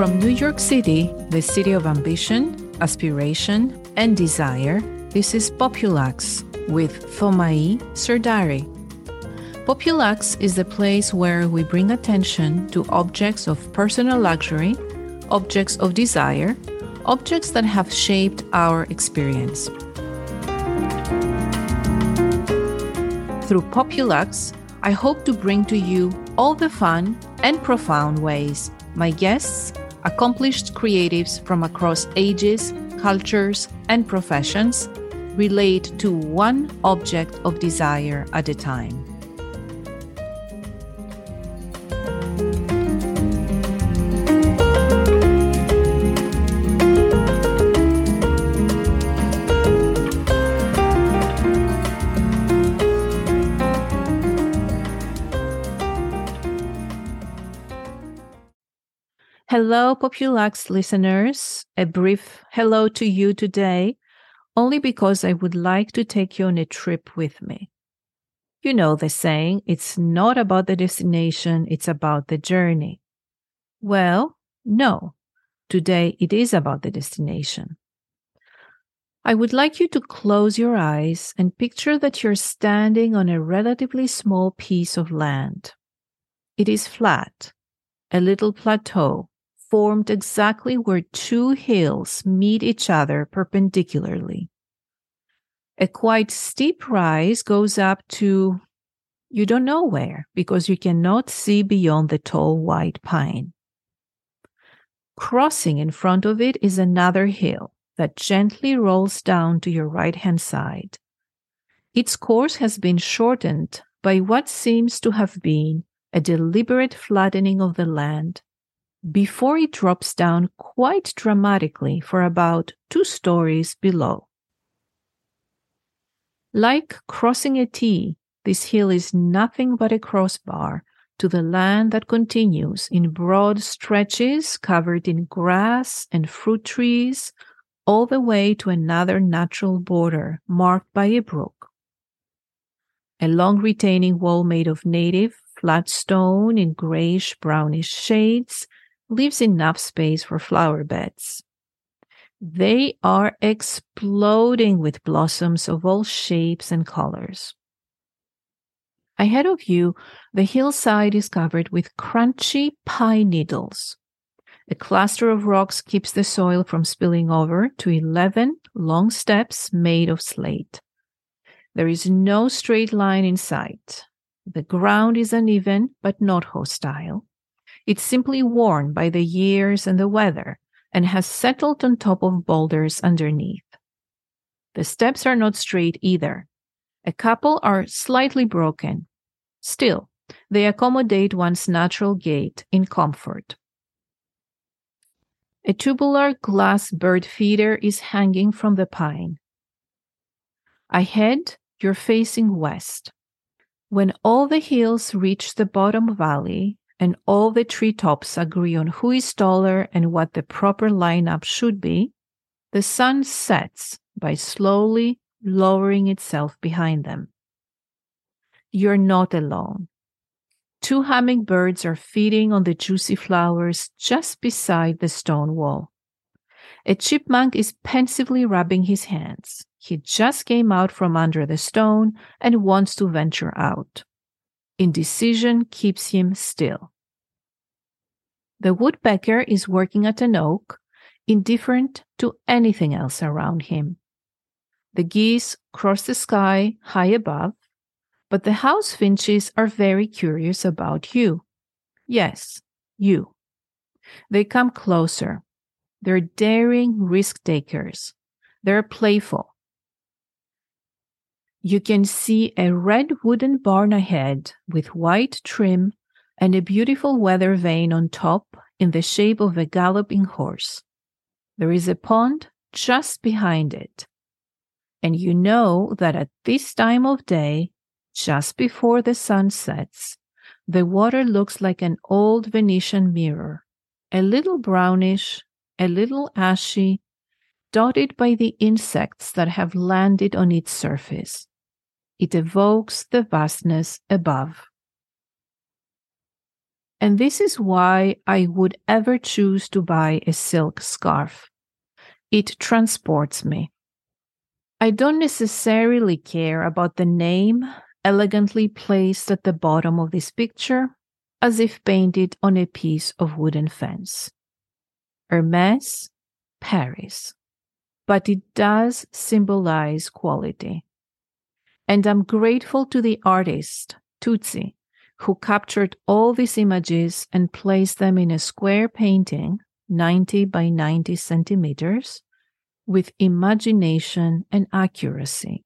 From New York City, the city of ambition, aspiration, and desire, this is Populuxe with Thomaï Serdari. Populuxe is the place where we bring attention to objects of personal luxury, objects of desire, objects that have shaped our experience. Through Populuxe, I hope to bring to you all the fun and profound ways my guests, accomplished creatives from across ages, cultures, and professions, relate to one object of desire at a time. Hello, Populuxe listeners. A brief hello to you today, only because I would like to take you on a trip with me. You know the saying, it's not about the destination, it's about the journey. Well, no. Today it is about the destination. I would like you to close your eyes and picture that you're standing on a relatively small piece of land. It is flat, a little plateau formed exactly where two hills meet each other perpendicularly. A quite steep rise goes up to you don't know where because you cannot see beyond the tall white pine. Crossing in front of it is another hill that gently rolls down to your right hand side. Its course has been shortened by what seems to have been a deliberate flattening of the land before it drops down quite dramatically for about two stories below. Like crossing a T, this hill is nothing but a crossbar to the land that continues in broad stretches covered in grass and fruit trees, all the way to another natural border marked by a brook. A long retaining wall made of native flat stone in grayish brownish shades leaves enough space for flower beds. They are exploding with blossoms of all shapes and colors. Ahead of you, the hillside is covered with crunchy pine needles. A cluster of rocks keeps the soil from spilling over to 11 long steps made of slate. There is no straight line in sight. The ground is uneven but not hostile. It's simply worn by the years and the weather and has settled on top of boulders underneath. The steps are not straight either. A couple are slightly broken. Still, they accommodate one's natural gait in comfort. A tubular glass bird feeder is hanging from the pine. Ahead, you're facing west. When all the hills reach the bottom valley, and all the treetops agree on who is taller and what the proper lineup should be, the sun sets by slowly lowering itself behind them. You're not alone. Two hummingbirds are feeding on the juicy flowers just beside the stone wall. A chipmunk is pensively rubbing his hands. He just came out from under the stone and wants to venture out. Indecision keeps him still. The woodpecker is working at an oak, indifferent to anything else around him. The geese cross the sky high above, but the house finches are very curious about you. Yes, you. They come closer. They're daring risk takers. They're playful. You can see a red wooden barn ahead with white trim and a beautiful weather vane on top in the shape of a galloping horse. There is a pond just behind it. And you know that at this time of day, just before the sun sets, the water looks like an old Venetian mirror, a little brownish, a little ashy, dotted by the insects that have landed on its surface. It evokes the vastness above. And this is why I would ever choose to buy a silk scarf. It transports me. I don't necessarily care about the name elegantly placed at the bottom of this picture, as if painted on a piece of wooden fence. Hermès, Paris. But it does symbolize quality. And I'm grateful to the artist, Tutsi, who captured all these images and placed them in a square painting, 90 by 90 centimeters, with imagination and accuracy.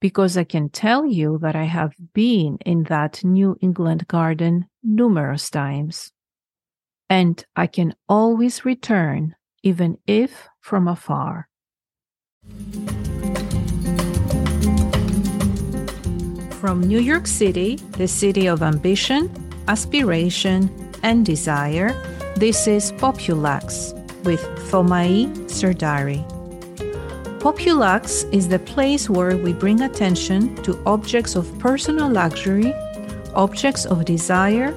Because I can tell you that I have been in that New England garden numerous times. And I can always return, even if from afar. From New York City, the city of ambition, aspiration, and desire, this is Populuxe with Thomaï Serdari. Populuxe is the place where we bring attention to objects of personal luxury, objects of desire,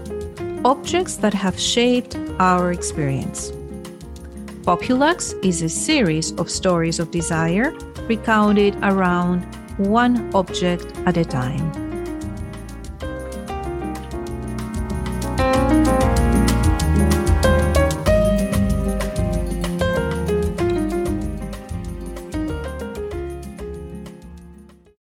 objects that have shaped our experience. Populuxe is a series of stories of desire recounted around one object at a time.